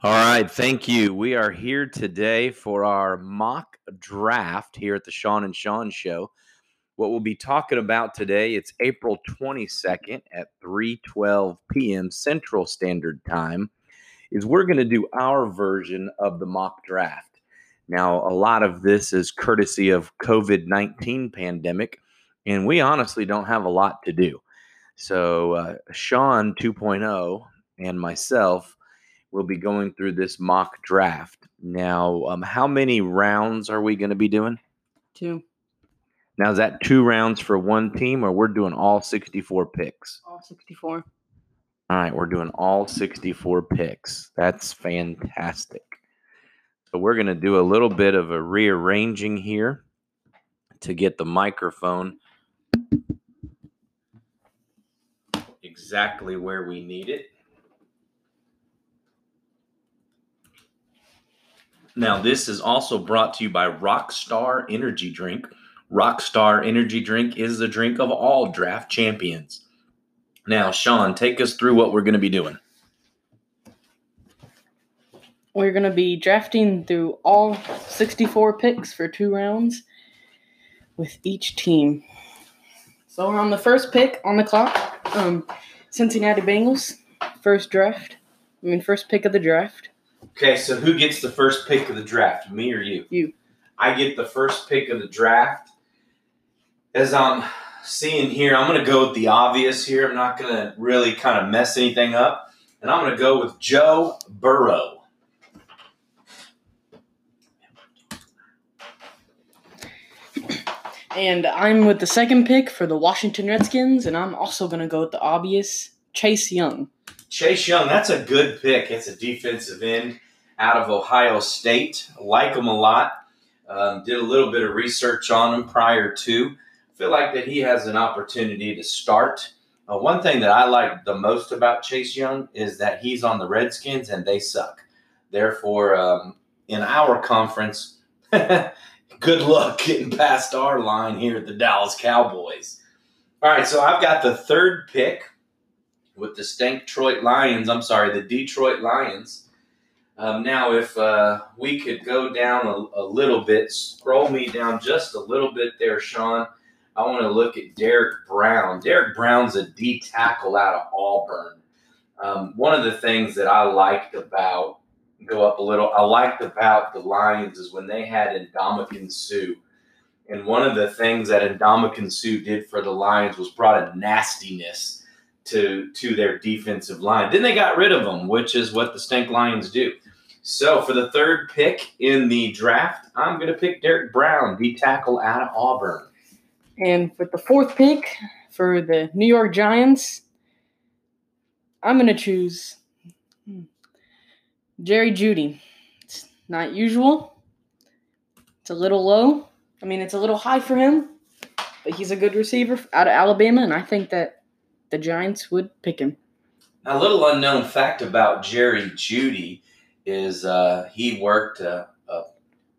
All right, thank you. We are here today for our mock draft here at the Sean and Sean Show. What we'll be talking about today, it's April 22nd at 3:12 p.m. Central Standard Time, is we're going to do our version of the mock draft. Now, a lot of this is courtesy of COVID-19 pandemic, and we honestly don't have a lot to do. So, uh, Sean 2.0 and myself we'll be going through this mock draft. Now, um, how many rounds are we going to be doing? Two. Now, is that two rounds for one team, or we're doing all 64 picks? All 64. All right, we're doing all 64 picks. That's fantastic. So, we're going to do a little bit of a rearranging here to get the microphone exactly where we need it. Now, this is also brought to you by Rockstar Energy Drink. Rockstar Energy Drink is the drink of all draft champions. Now, Sean, take us through what we're going to be doing. We're going to be drafting through all 64 picks for two rounds with each team. So we're on the first pick on the clock. Um, Cincinnati Bengals, first draft. I mean, first pick of the draft. Okay, so who gets the first pick of the draft, me or you? You. I get the first pick of the draft. As I'm seeing here, I'm going to go with the obvious here. I'm not going to really kind of mess anything up. And I'm going to go with Joe Burrow. And I'm with the second pick for the Washington Redskins, and I'm also going to go with the obvious Chase Young. Chase Young, that's a good pick. It's a defensive end out of Ohio State. Like him a lot. Um, did a little bit of research on him prior to. Feel like that he has an opportunity to start. Uh, one thing that I like the most about Chase Young is that he's on the Redskins and they suck. Therefore, um, in our conference, good luck getting past our line here at the Dallas Cowboys. All right, so I've got the third pick with the Stank Detroit Lions. I'm sorry, the Detroit Lions. Um, now, if uh, we could go down a, a, little bit, scroll me down just a little bit there, Sean. I want to look at Derrick Brown. Derrick Brown's a D tackle out of Auburn. Um, one of the things that I liked about go up a little, I liked about the Lions is when they had Ndamukong Suh. And one of the things that Ndamukong Suh did for the Lions was brought a nastiness to to their defensive line. Then they got rid of them, which is what the Stink Lions do. So for the third pick in the draft, I'm going to pick Derrick Brown, the tackle out of Auburn. And with the fourth pick for the New York Giants, I'm going to choose hmm, Jerry Jeudy. It's not usual. It's a little low. I mean, it's a little high for him, but he's a good receiver out of Alabama, and I think that the Giants would pick him. A little unknown fact about Jerry Jeudy is uh, he worked a, a,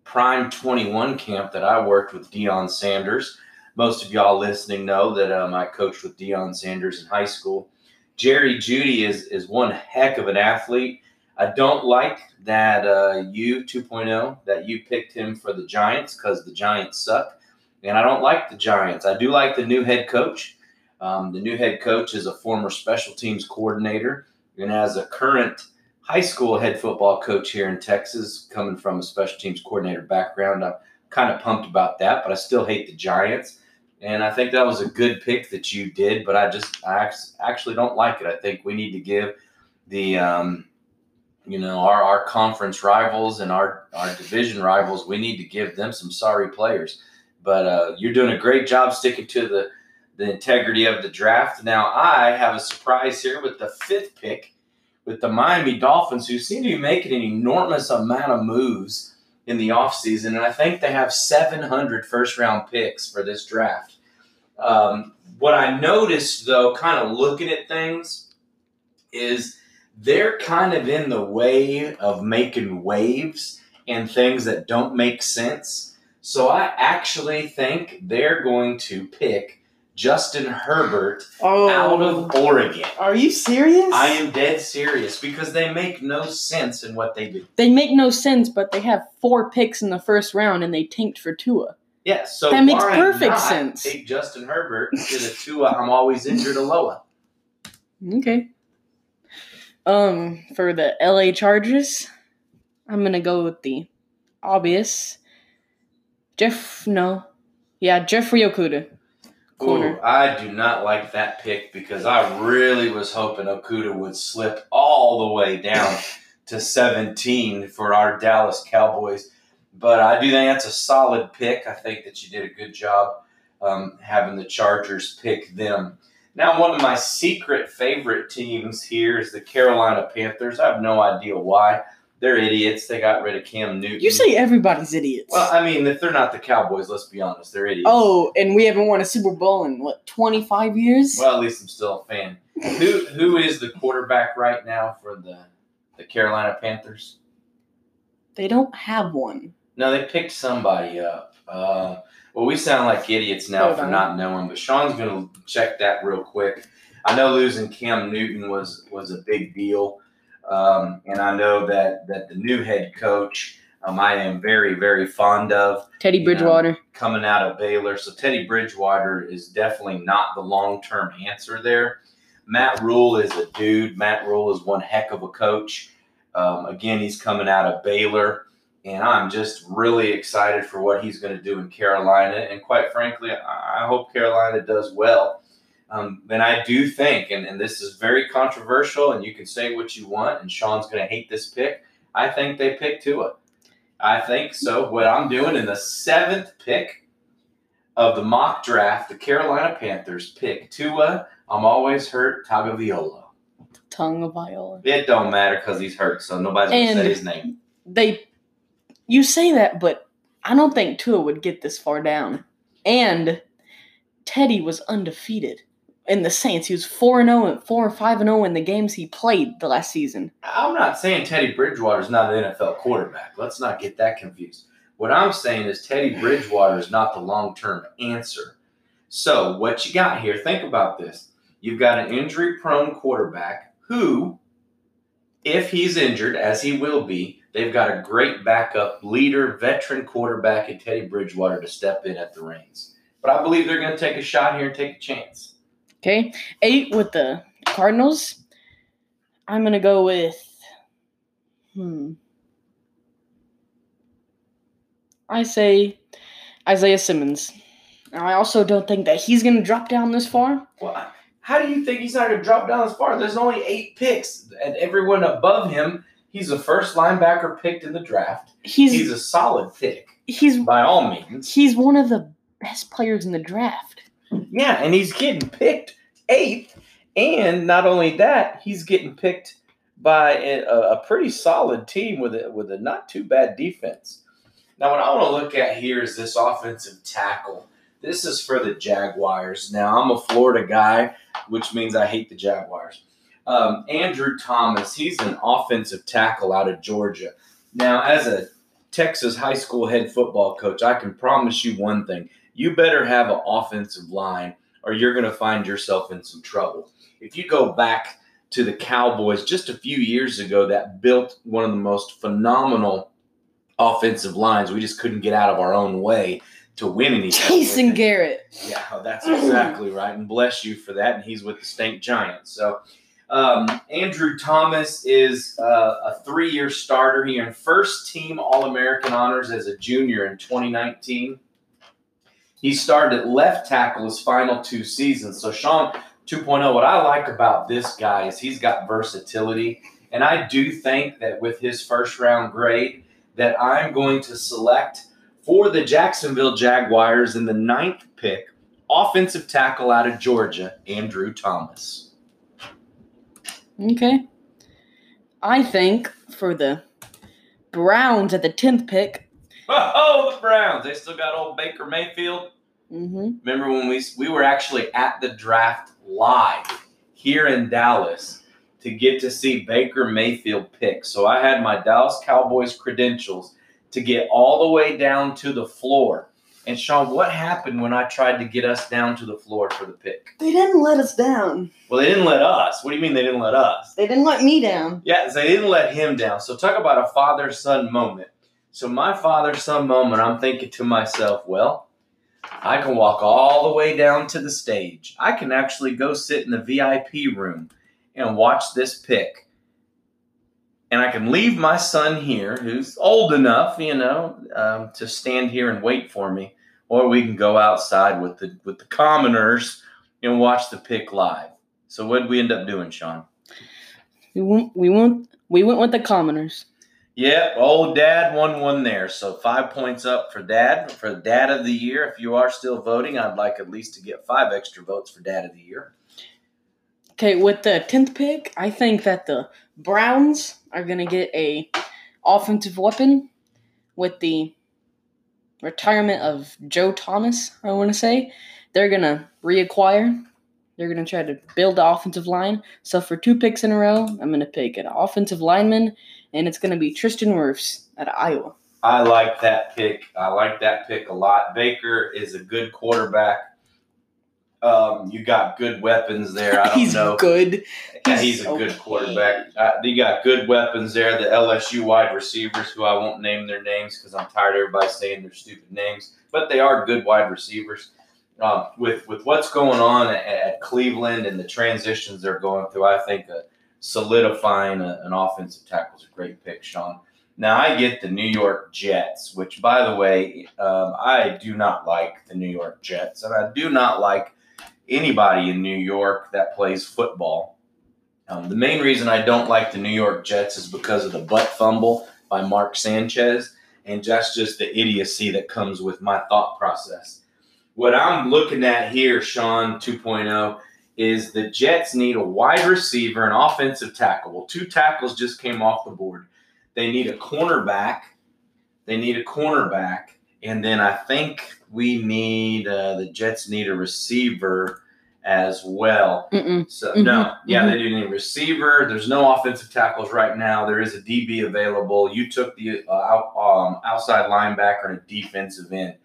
Prime 21 camp that I worked with Deion Sanders. Most of y'all listening know that um, I coached with Deion Sanders in high school. Jerry Jeudy is, is one heck of an athlete. I don't like that uh, you 2.0 that you picked him for the Giants because the Giants suck, and I don't like the Giants. I do like the new head coach. Um, the new head coach is a former special teams coordinator and has a current high school head football coach here in Texas, coming from a special teams coordinator background. I'm kind of pumped about that, but I still hate the Giants. And I think that was a good pick that you did, but I just I actually don't like it. I think we need to give the um, you know our, our conference rivals and our our division rivals we need to give them some sorry players. But uh, you're doing a great job sticking to the the integrity of the draft. Now I have a surprise here with the fifth pick with the Miami Dolphins, who seem to be making an enormous amount of moves in the offseason. And I think they have 700 first round picks for this draft. Um, what I noticed, though, kind of looking at things, is they're kind of in the way of making waves and things that don't make sense. So I actually think they're going to pick Justin Herbert Oh, out of Oregon. Are you serious? I am dead serious because they make no sense in what they do. They make no sense, but they have four picks in the first round and they tanked for Tua. Yes, so That makes perfect sense. Take Justin Herbert to the Tua. I'm always injured Aloha. Okay. Um, for the LA Chargers, I'm gonna go with the obvious. Jeff, no, yeah, Jeffrey Okudah, corner. Ooh, I do not like that pick because I really was hoping Okudah would slip all the way down to 17 for our Dallas Cowboys. But I do think that's a solid pick. I think that you did a good job um, having the Chargers pick them. Now, one of my secret favorite teams here is the Carolina Panthers. I have no idea why. They're idiots. They got rid of Cam Newton. You say everybody's idiots. Well, I mean, if they're not the Cowboys, let's be honest, they're idiots. oh, and we haven't won a Super Bowl in what 25 years? Well, at least I'm still a fan. Who who is the quarterback right now for the the Carolina Panthers? they don't have one. No, they picked somebody up. Uh, well, we sound like idiots now Hold for on. not knowing, but Sean's going to check that real quick. I know losing Cam Newton was was a big deal, um, and I know that that the new head coach um, I am very very fond of. Teddy. Bridgewater. coming out of Baylor. So Teddy Bridgewater is definitely not the long term answer there. Matt Rhule is a dude. Matt Rhule is one heck of a coach. Um, again, he's coming out of Baylor, and I'm just really excited for what he's going to do in Carolina. And quite frankly, I hope Carolina does well. Um, and I do think, and, and this is very controversial, and you can say what you want, and Sean's going to hate this pick. I think they pick Tua. I think so. What I'm doing in the seventh pick of the mock draft, the Carolina Panthers pick Tua. I'm always hurt Tagovailoa. Tongue of Viola. It don't matter because he's hurt, so nobody's gonna say his name. They, you say that, but I don't think Tua would get this far down. And Teddy was undefeated in the Saints. He was four and oh, zero and four or five and zero in the games he played the last season. I'm not saying Teddy Bridgewater is not an NFL quarterback. Let's not get that confused. What I'm saying is Teddy Bridgewater is not the long term answer. So, what you got here, think about this. You've got an injury prone quarterback who, if he's injured, as he will be, they've got a great backup leader, veteran quarterback in Teddy Bridgewater to step in at the reins. But I believe they're going to take a shot here and take a chance. Okay, eight with the Cardinals. I'm gonna go with. Hmm. I say Isaiah Simmons. Now, I also don't think that he's gonna drop down this far. Well, how do you think he's not going to drop down as far? There's only eight picks, and everyone above him, he's the first linebacker picked in the draft. He's He's he's a solid pick he's, by all means. He's one of the best players in the draft. Yeah, and he's getting picked eighth, and not only that, he's getting picked by a, a pretty solid team with a with a not too bad defense. Now, what I want to look at here is this offensive tackle. This is for the Jaguars. Now, I'm a Florida guy, which means I hate the Jaguars. Um, Andrew Thomas, he's an offensive tackle out of Georgia. Now, as a Texas high school head football coach, I can promise you one thing you better have an offensive line or you're going to find yourself in some trouble. If you go back to the Cowboys just a few years ago, that built one of the most phenomenal offensive lines, we just couldn't get out of our own way to win anything. Jason. Garrett. Yeah, oh, that's exactly right. And bless you for that. And he's with the Stank Giants. So um, Andrew Thomas is uh, a three-year starter. He earned first team All-American honors as a junior in 2019. He started at left tackle his final two seasons. So Sean 2.0, what I like about this guy is he's got versatility. And I do think that with his first round grade, that I'm going to select for the Jacksonville Jaguars in the ninth pick, offensive tackle out of Georgia, Andrew Thomas. Okay. I think for the Browns at the tenth pick. Oh, the Browns! They still got old Baker Mayfield. Mm-hmm. Remember when we we were actually at the draft live here in Dallas to get to see Baker Mayfield pick. So I had my Dallas Cowboys credentials to get all the way down to the floor And Sean, what happened when I tried to get us down to the floor for the pick? They didn't let us down. Well, they didn't let us. What do you mean they didn't let us? They didn't let me down. Yeah, they didn't let him down. So talk about a father son moment. So my father some moment, I'm thinking to myself, well, I can walk all the way down to the stage. I can actually go sit in the VIP room and watch this pick. And I can leave my son here, who's old enough, you know, um, to stand here and wait for me, or we can go outside with the with the commoners and watch the pick live. So what did we end up doing, Sean? We went. We went. We went with the commoners. Yep, old dad won one there. So five points up for dad for dad of the year. If you are still voting, I'd like at least to get five extra votes for dad of the year. Okay, with the tenth pick, I think that the Browns are gonna get a offensive weapon with the retirement of Joe Thomas. I want to say they're gonna reacquire. They're gonna try to build the offensive line. So for two picks in a row, I'm gonna pick an offensive lineman, and it's gonna be Tristan Wirfs out of Iowa. I like that pick. I like that pick a lot. Baker is a good quarterback. Um, you got good weapons there. I don't He's know. good. Yeah, he's a okay. good quarterback. Uh, you got good weapons there. The LSU wide receivers, who I won't name their names because I'm tired of everybody saying their stupid names, but they are good wide receivers. Um, with with what's going on at, at Cleveland and the transitions they're going through, I think uh, solidifying a, an offensive tackle is a great pick, Sean. Now I get the New York Jets, which, by the way, um, I do not like the New York Jets, and I do not like anybody in New York that plays football. Um, the main reason I don't like the New York Jets is because of the butt fumble by Mark Sanchez, and that's just the idiocy that comes with my thought process. What I'm looking at here, Sean 2.0, is the Jets need a wide receiver, an offensive tackle. Well, two tackles just came off the board. They need a cornerback. They need a cornerback, and then I think we need uh, the Jets need a receiver as well. Mm-mm. So Mhm, no, yeah, mhm. they do need a receiver. There's no offensive tackles right now. There is a DB available. You took the uh, out, um, outside linebacker and a defensive end.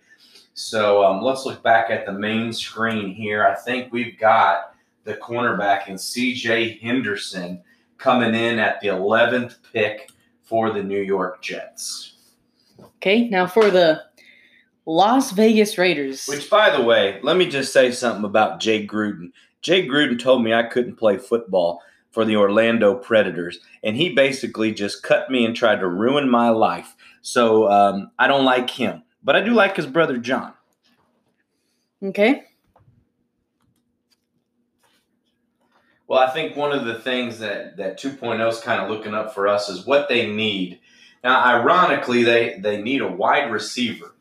So um, let's look back at the main screen here. I think we've got the cornerback in C.J. Henderson coming in at the 11th pick for the New York Jets. Okay, now for the Las Vegas Raiders. Which, by the way, let me just say something about Jay Gruden. Jay Gruden told me I couldn't play football for the Orlando Predators, and he basically just cut me and tried to ruin my life. So um, I don't like him, but I do like his brother Jon. okay. Well, I think one of the things that that 2.0 is kind of looking up for us is what they need. Now, ironically, they they need a wide receiver,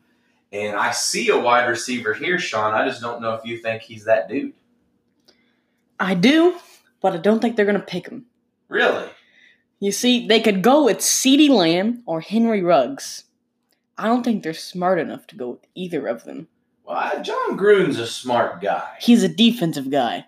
and I see a wide receiver here, Sean. I just don't know if you think he's that dude. I do, but I don't think they're gonna pick him. Really? You see, they could go with CeeDee Lamb or Henry Ruggs. I don't think they're smart enough to go with either of them. Well, Jon Gruden's a smart guy. He's a defensive guy.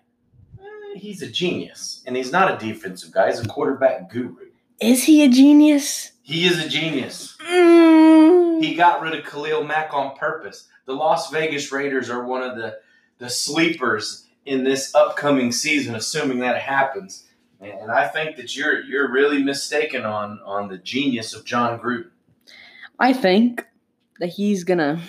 He's a genius, and he's not a defensive guy. He's a quarterback guru. Is he a genius? He is a genius. Mm. He got rid of Khalil Mack on purpose. The Las Vegas Raiders are one of the, the sleepers in this upcoming season, assuming that happens. And, and I think that you're you're really mistaken on on the genius of Jon Gruden. I think that he's gonna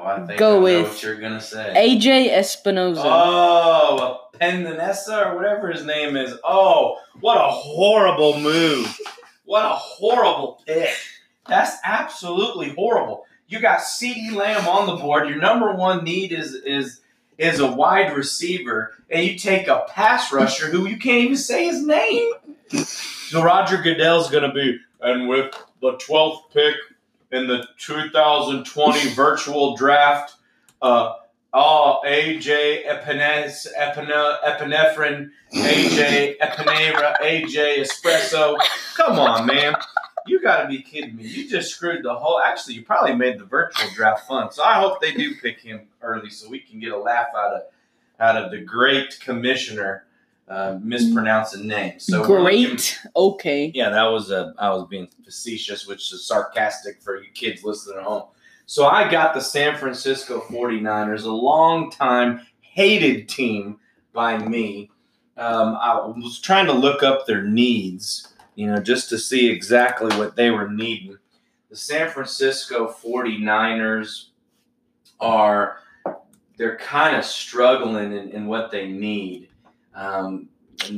Oh, I think Go I with what you're gonna say. AJ Espinoza. Oh, a Pendanessa or whatever his name is. Oh, what a horrible move. What a horrible pick. That's absolutely horrible. You got CeeDee Lamb on the board. Your number one need is is is a wide receiver, and you take a pass rusher who you can't even say his name. So Roger Goodell's gonna be, and with the twelfth pick in the 2020 virtual draft, uh, Oh, AJ Epines, Epine, Epinephrine, AJ Epinera, AJ Espresso. Come on, man. You got to be kidding me. You just screwed the whole. Actually, you probably made the virtual draft fun. So I hope they do pick him early so we can get a laugh out of out of the great commissioner uh, mispronouncing names. So Great. Okay. yeah, that was a. I was being facetious, which is sarcastic for you kids listening at home. So I got the San Francisco 49ers, a long time hated team by me. Um, I was trying to look up their needs, you know, just to see exactly what they were needing. The San Francisco 49ers are they're kind of struggling in, in what they need. Um,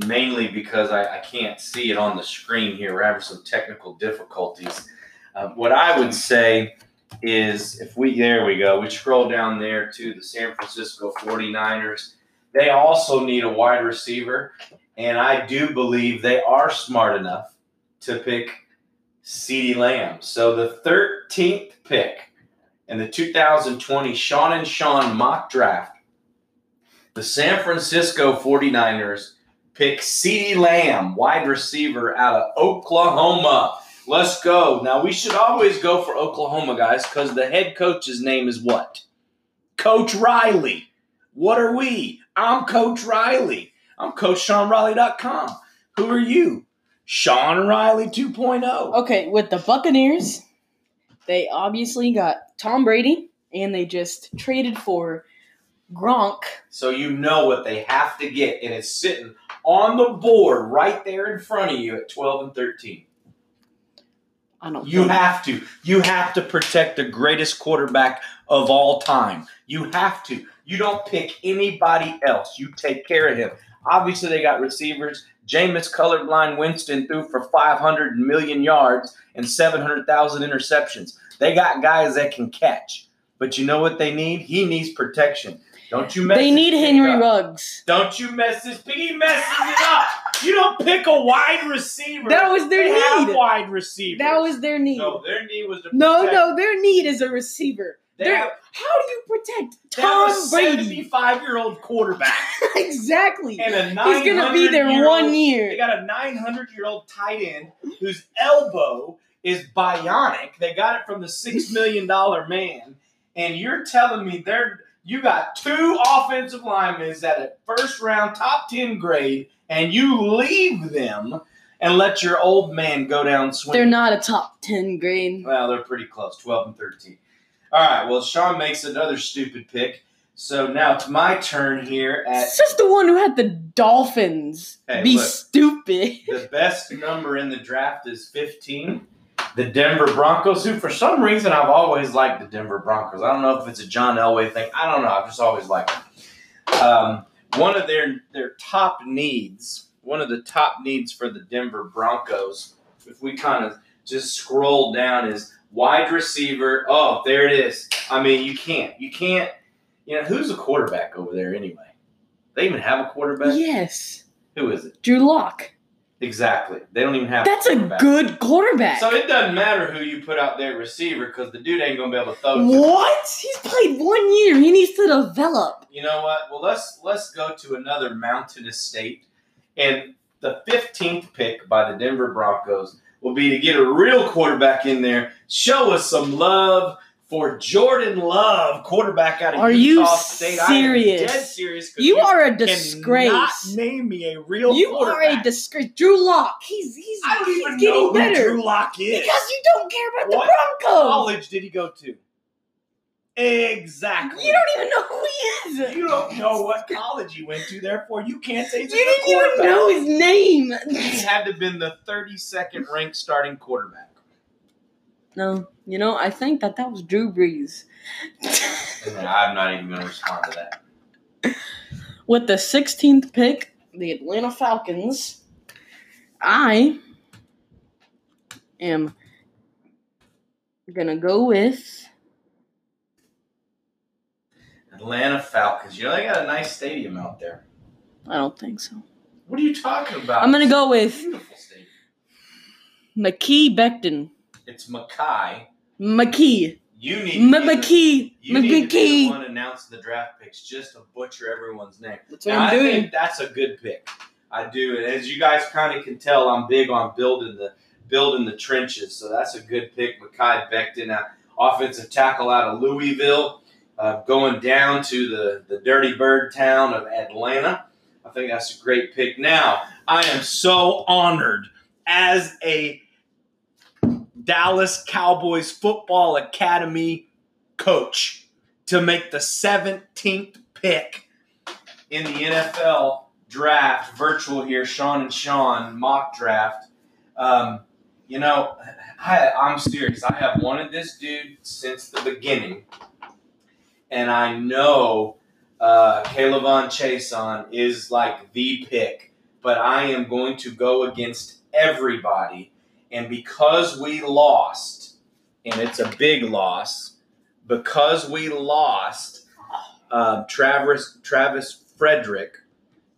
mainly because I, I, can't see it on the screen here. We're having some technical difficulties. Um, what I would say is if we, there we go, we scroll down there to the San Francisco 49ers. They also need a wide receiver, and I do believe they are smart enough to pick CeeDee Lamb. So the 13th pick in the 2020 Sean and Sean mock draft, the San Francisco 49ers pick CeeDee Lamb, wide receiver out of Oklahoma. Let's go. Now, we should always go for Oklahoma, guys, because the head coach's name is what? Coach Riley. What are we? I'm Coach Riley. I'm CoachSeanRiley.com. Who are you? Sean Riley 2.0. Okay, with the Buccaneers, they obviously got Tom Brady, and they just traded for Gronk. So you know what they have to get, and it's sitting on the board right there in front of you at 12 and 13. I don't. You have to. You have to protect the greatest quarterback of all time. You have to. You don't pick anybody else. You take care of him. Obviously, they got receivers. Jameis Colorblind Winston threw for 500 million yards and 700,000 interceptions. They got guys that can catch. But you know what they need? He needs protection. Don't you mess They need Henry up. Ruggs. Don't you mess this pick. He messes it up. You don't pick a wide receiver. That was their They have need. wide receiver. That was their need. no. Their need was to No, protect- no, their need is a receiver. They They're- have, How do you protect they have Tom a Brady? seventy-five-year-old quarterback exactly. and a He's gonna be there 900-year-old one They year. got a 900 year old tight end whose elbow is bionic. They got it from the $6 million man. And you're telling me they're, you got two offensive linemen at a first round, top 10 grade, and you leave them and let your old man go down swinging. They're not a top ten grade. Well, they're pretty close, 12 and 13. All right, well, Sean makes another stupid pick. So now it's my turn here at It's just the one who had the Dolphins. Hey, Be look. stupid. The best number in the draft is 15. The Denver Broncos, who for some reason I've always liked the Denver Broncos. I don't know if it's a John Elway thing. I don't know. I've just always liked them. Um, one of their their top needs, one of the top needs for the Denver Broncos, if we kind of just scroll down, is wide receiver. Oh, there it is. I mean, you can't, you can't. You know, who's a quarterback over there anyway? They even have a quarterback. Yes. Who is it? Drew Lock. Exactly. They don't even have. That's a good quarterback. So it doesn't matter who you put out there receiver because the dude ain't gonna be able to throw. to- what? He's played one year. He needs to develop. You know what? Well, let's let's go to another mountainous state, and the fifteenth pick by the Denver Broncos will be to get a real quarterback in there. Show us some love for Jordan Love, quarterback out of Are you Utah State. I am serious? dead serious. 'cause You are a disgrace. Name me a real. You are a disgrace. Drew Lock. He's he's, I don't he's even getting know who better. Drew Lock is. Because you don't care about What the Broncos. college did he go to? Exactly. You don't even know who he is. You don't know what college he went to, therefore you can't say he's You good didn't even know his name. He had to have been the 32nd ranked starting quarterback. No, you know, I think that that was Drew Brees. I'm not even going to respond to that. With the 16th pick, the Atlanta Falcons, I am gonna go with Atlanta Falcons. You know they got a nice stadium out there. I don't think so. What are you talking about? I'm gonna go with Beautiful stadium. McKee Becton. It's Mackay. McKee. You need M- to be the- McKee. You need to be the one announcing the draft picks just to butcher everyone's name. That's what Now, I'm I doing. think that's a good pick. I do, and as you guys kind of can tell, I'm big on building the building the trenches. So that's a good pick, Makai Becton, uh, offensive tackle out of Louisville, uh, going down to the the dirty bird town of Atlanta. I think that's a great pick. Now, I am so honored as a Dallas Cowboys Football Academy coach to make the 17th pick in the NFL draft, virtual here, Sean and Sean mock draft. Um, you know, I, I'm serious. I have wanted this dude since the beginning, and I know uh, Caleb Chason is like the pick, but I am going to go against everybody, and because we lost, and it's a big loss, because we lost uh, Travis Travis Frederick.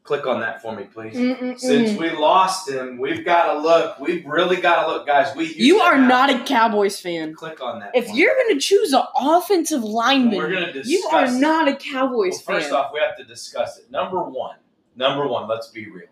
Click on that for me, please. Mm-mm-mm. Since mm. we lost him, we've got to look. We've really got to look, guys. We you are have- not a Cowboys fan. Click on that. If for you're going to choose an offensive lineman, We're gonna discuss you are it. not a Well, Cowboys first fan. off, we have to discuss it. Number one, number one. Let's be real.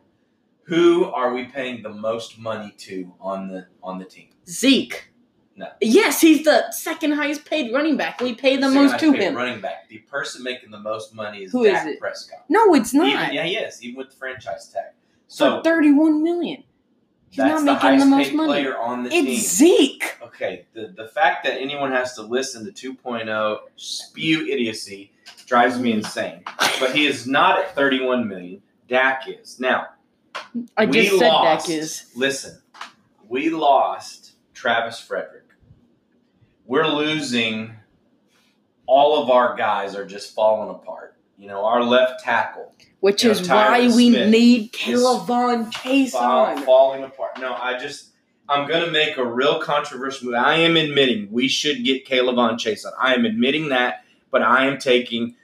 Who are we paying the most money to on the on the team? Zeke. No. Yes, he's the second highest paid running back. We pay the Second most to him. Running back. The person making the most money is Who is Dak it? Prescott. No, it's not. Even, yeah, he is. Even with the franchise tag. For So thirty-one million. He's that's not the making highest the most paid money. player on the team. It's Zeke. Okay, the, the fact that anyone has to listen to 2.0 spew idiocy drives me insane. But he is not at 31 million. Dak is. Now, I we just said lost, Dak is. Listen, we lost Travis Frederick. We're losing. All of our guys are just falling apart. You know, our left tackle Which You know, is why we Smith need is Caleb Von Chase fall, on. falling apart. No, I just I'm gonna make a real controversial move. I am admitting we should get Caleb on Chase on. I am admitting that, but I am taking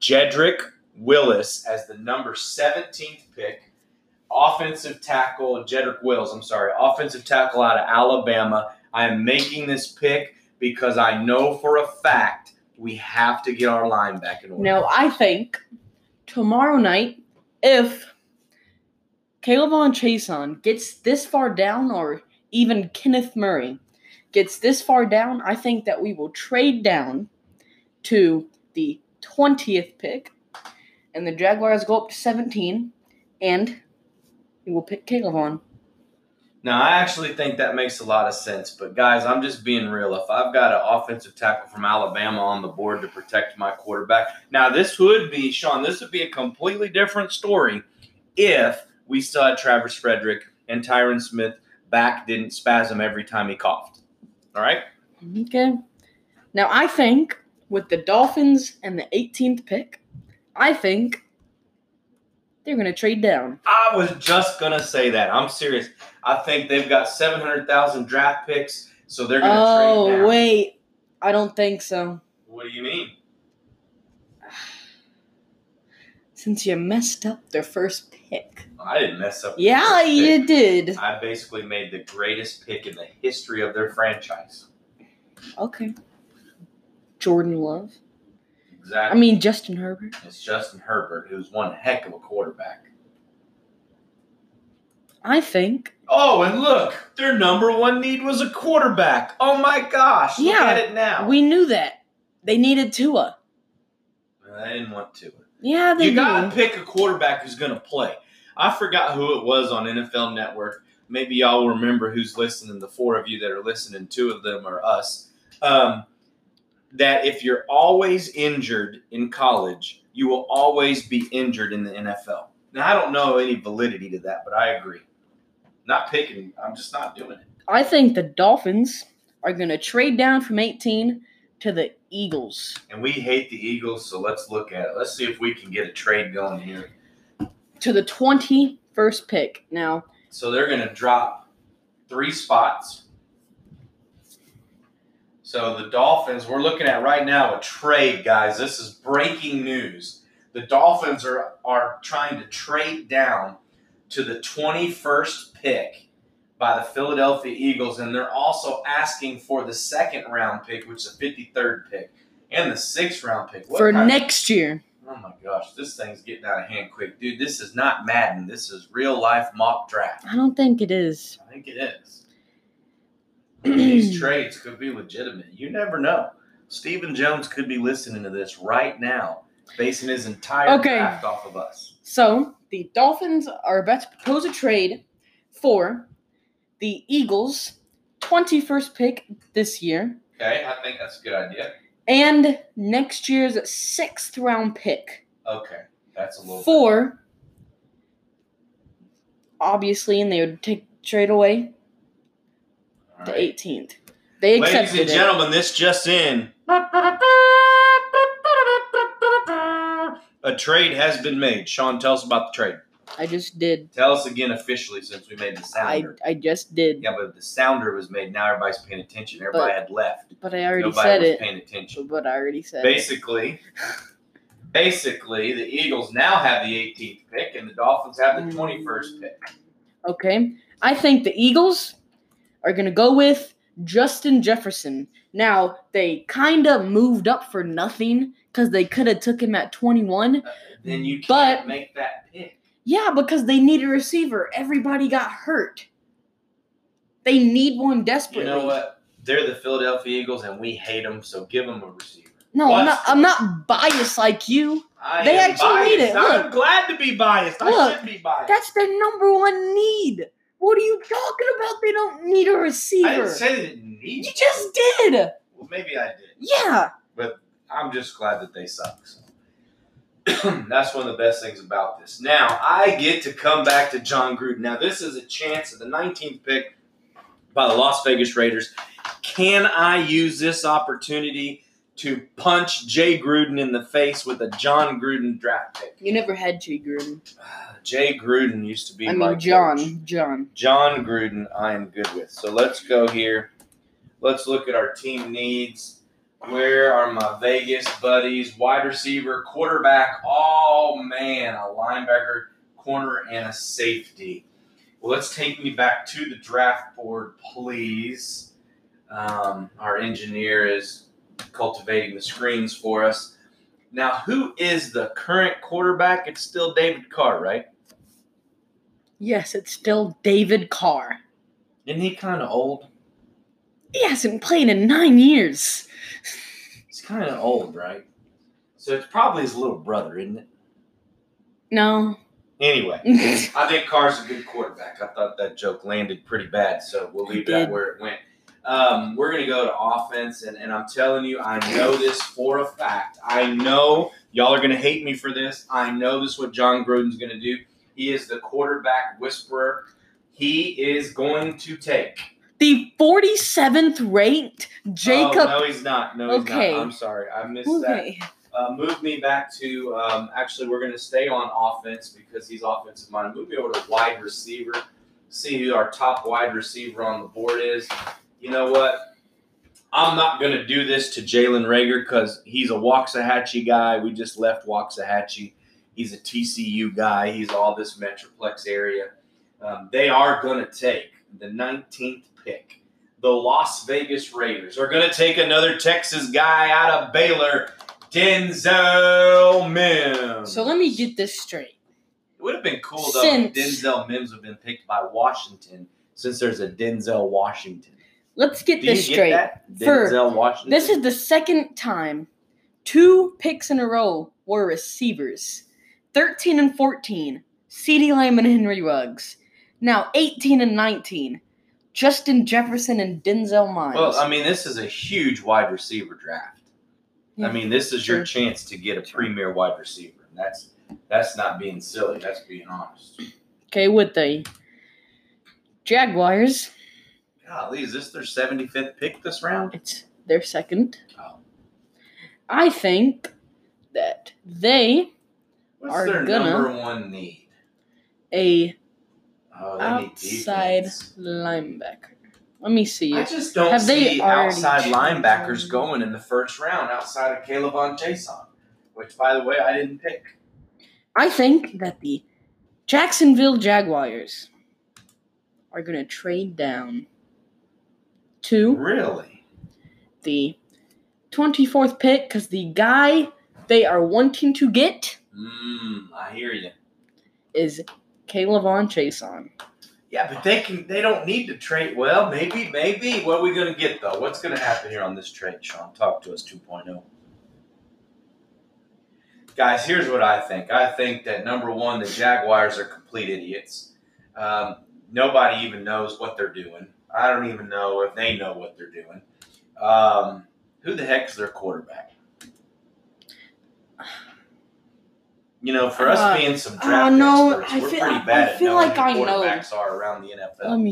Jedrick Willis as the number 17th pick, offensive tackle. Jedrick Wills, I'm sorry, offensive tackle out of Alabama. I am making this pick because I know for a fact we have to get our line back in order. Now, I think tomorrow night, if K'Lavon Chaisson gets this far down, or even Kenneth Murray gets this far down, I think that we will trade down to the 20th pick, and the Jaguars go up to 17, and we will pick Caleb on. Now, I actually think that makes a lot of sense. But, guys, I'm just being real. If I've got an offensive tackle from Alabama on the board to protect my quarterback, now this would be, Sean, this would be a completely different story if we still had Travis Frederick and Tyron Smith back didn't spasm every time he coughed. All right? Okay. Now, I think with the Dolphins and the 18th pick, I think they're going to trade down. I was just going to say that. I'm serious. I think they've got 700,000 draft picks, so they're going to Oh, trade down. Oh wait. I don't think so. What do you mean? Since you messed up their first pick. I didn't mess up. Yeah, you did. I basically made the greatest pick in the history of their franchise. Okay. Jordan Love. I mean, Justin Herbert. it's Justin Herbert, who's one heck of a quarterback. I think. Oh, and look, their number one need was a quarterback. Oh my gosh! Yeah, Look at it now. We knew that. They needed Tua. I didn't want to. Yeah, they You got to pick a quarterback who's going to play. I forgot who it was on NFL Network. Maybe y'all remember who's listening. The four of you that are listening, two of them are us. Um, that if you're always injured in college, you will always be injured in the NFL. Now, I don't know any validity to that, but I agree. Not picking. I'm just not doing it. I think the Dolphins are going to trade down from 18 to the Eagles. And we hate the Eagles, so let's look at it. Let's see if we can get a trade going here. To the 21st pick. Now, So they're going to drop three spots. So the Dolphins, we're looking at right now a trade, guys. This is breaking news. The Dolphins are, are trying to trade down to the 21st pick by the Philadelphia Eagles, and they're also asking for the second round pick, which is the 53rd pick, and the sixth round pick. What for kind of- next year. Oh my gosh, this thing's getting out of hand quick. Dude, this is not Madden. This is real life mock draft. I don't think it is. I think it is. These trades could be legitimate. You never know. Stephen Jones could be listening to this right now, basing his entire Okay. draft off of us. So, the Dolphins are about to propose a trade for the Eagles' 21st pick this year Okay, I think that's a good idea. and next year's sixth round pick Okay, that's a little. for obviously, and they would take trade away the right. 18th. They Ladies and it. gentlemen, this just in. A trade has been made. Sean, tell us about the trade. I just did. Tell us again officially since we made the sounder. I just did. yeah, but the sounder was made. Now everybody's paying attention. Everybody had left. But I already Nobody said was it. paying attention. But I already said it. Basically, basically, the Eagles now have the 18th pick, and the Dolphins have the mm. 21st pick. Okay. I think the Eagles are going to go with Justin Jefferson. Now, they kind of moved up for nothing because they could have took him at 21. Then you can't But- make that pick. Yeah, because they need a receiver. Everybody got hurt. They need one desperately. You know what? They're the Philadelphia Eagles, and we hate them. So give them a receiver. No, I'm not, I'm not biased like you. I They am actually need biased. it. I'm glad to be biased. I Look, should be biased. That's their number one need. What are you talking about? They don't need a receiver. I didn't say they didn't need you just did. Well, maybe I did. Yeah. But I'm just glad that they suck. So. That's one of the best things about this. Now, I get to come back to Jon Gruden. Now, this is a chance at the 19th pick by the Las Vegas Raiders. Can I use this opportunity to punch Jay Gruden in the face with a Jon Gruden draft pick? You never had Jay Gruden. Jay Gruden used to be I my mean, John. coach. John. Jon Gruden, I am good with. So let's go here. Let's look at our team needs. Where are my Vegas buddies? Wide receiver, quarterback. Oh man, a linebacker, corner, and a safety. Well, let's take me back to the draft board, please. Um, our engineer is cultivating the screens for us. Now, who is the current quarterback? It's still David Carr, right? Yes, it's still David Carr. Isn't he kind of old? He hasn't played in nine years. He's kind of old, right? So it's probably his little brother, isn't it? No. Anyway, I think Carr's a good quarterback. I thought that joke landed pretty bad, so we'll leave that where it went. Um, we're going to go to offense, and, and I'm telling you, I know this for a fact. I know y'all are going to hate me for this. I know this is what Jon Gruden's going to do. He is the quarterback whisperer. He is going to take. the 47th ranked Jacob. Oh, no, he's not. No, he's Okay. not. I'm sorry. I missed that. okay. Uh, move me back to um, actually we're going to stay on offense because he's offensive minded. Move me over to wide receiver. See who our top wide receiver on the board is. You know what? I'm not going to do this to Jalen Reagor because he's a Waxahachie guy. We just left Waxahachie. He's a TCU guy. He's all this Metroplex area. Um, they are going to take the 19th pick. The Las Vegas Raiders are going to take another Texas guy out of Baylor, Denzel Mims. So let me get this straight. It would have been cool though if Denzel Mims would have been picked by Washington, since there's a Denzel Washington. Let's get Do this get straight. that? For- Denzel Washington. This is the second time two picks in a row were receivers 13 and 14, CeeDee Lamb and Henry Ruggs. Now 18 and 19, Justin Jefferson and Denzel Miles. well. I mean, this is a huge wide receiver draft. Yeah. I mean, this is your chance to get a premier wide receiver. And that's that's not being silly. That's being honest. okay, with the Jaguars, Golly, is this their 75th pick this round? it's their second. Oh. I think that they What's Are their gonna- number one need? a Oh, they outside defense. linebacker. Let me see. I just don't Have they see already outside chosen? linebackers going in the first round outside of Caleb on Jason, which, by the way, I didn't pick. I think that the Jacksonville Jaguars are going to trade down to Really? the 24th pick because the guy they are wanting to get Mmm, I hear you. is Caleb Chason. Yeah, but they can. They don't need to trade. Well, maybe, maybe. What are we going to get though? What's going to happen here on this trade, Sean? Talk to us 2.0. Guys, here's what I think. I think that number one, the Jaguars are complete idiots. Um, nobody even knows what they're doing. I don't even know if they know what they're doing. Um, Who the heck is their quarterback? You know, for us Uh, being some uh, draft no, experts, I we're feel- pretty bad I at feel knowing like who I know. quarterbacks are around the NFL. Let me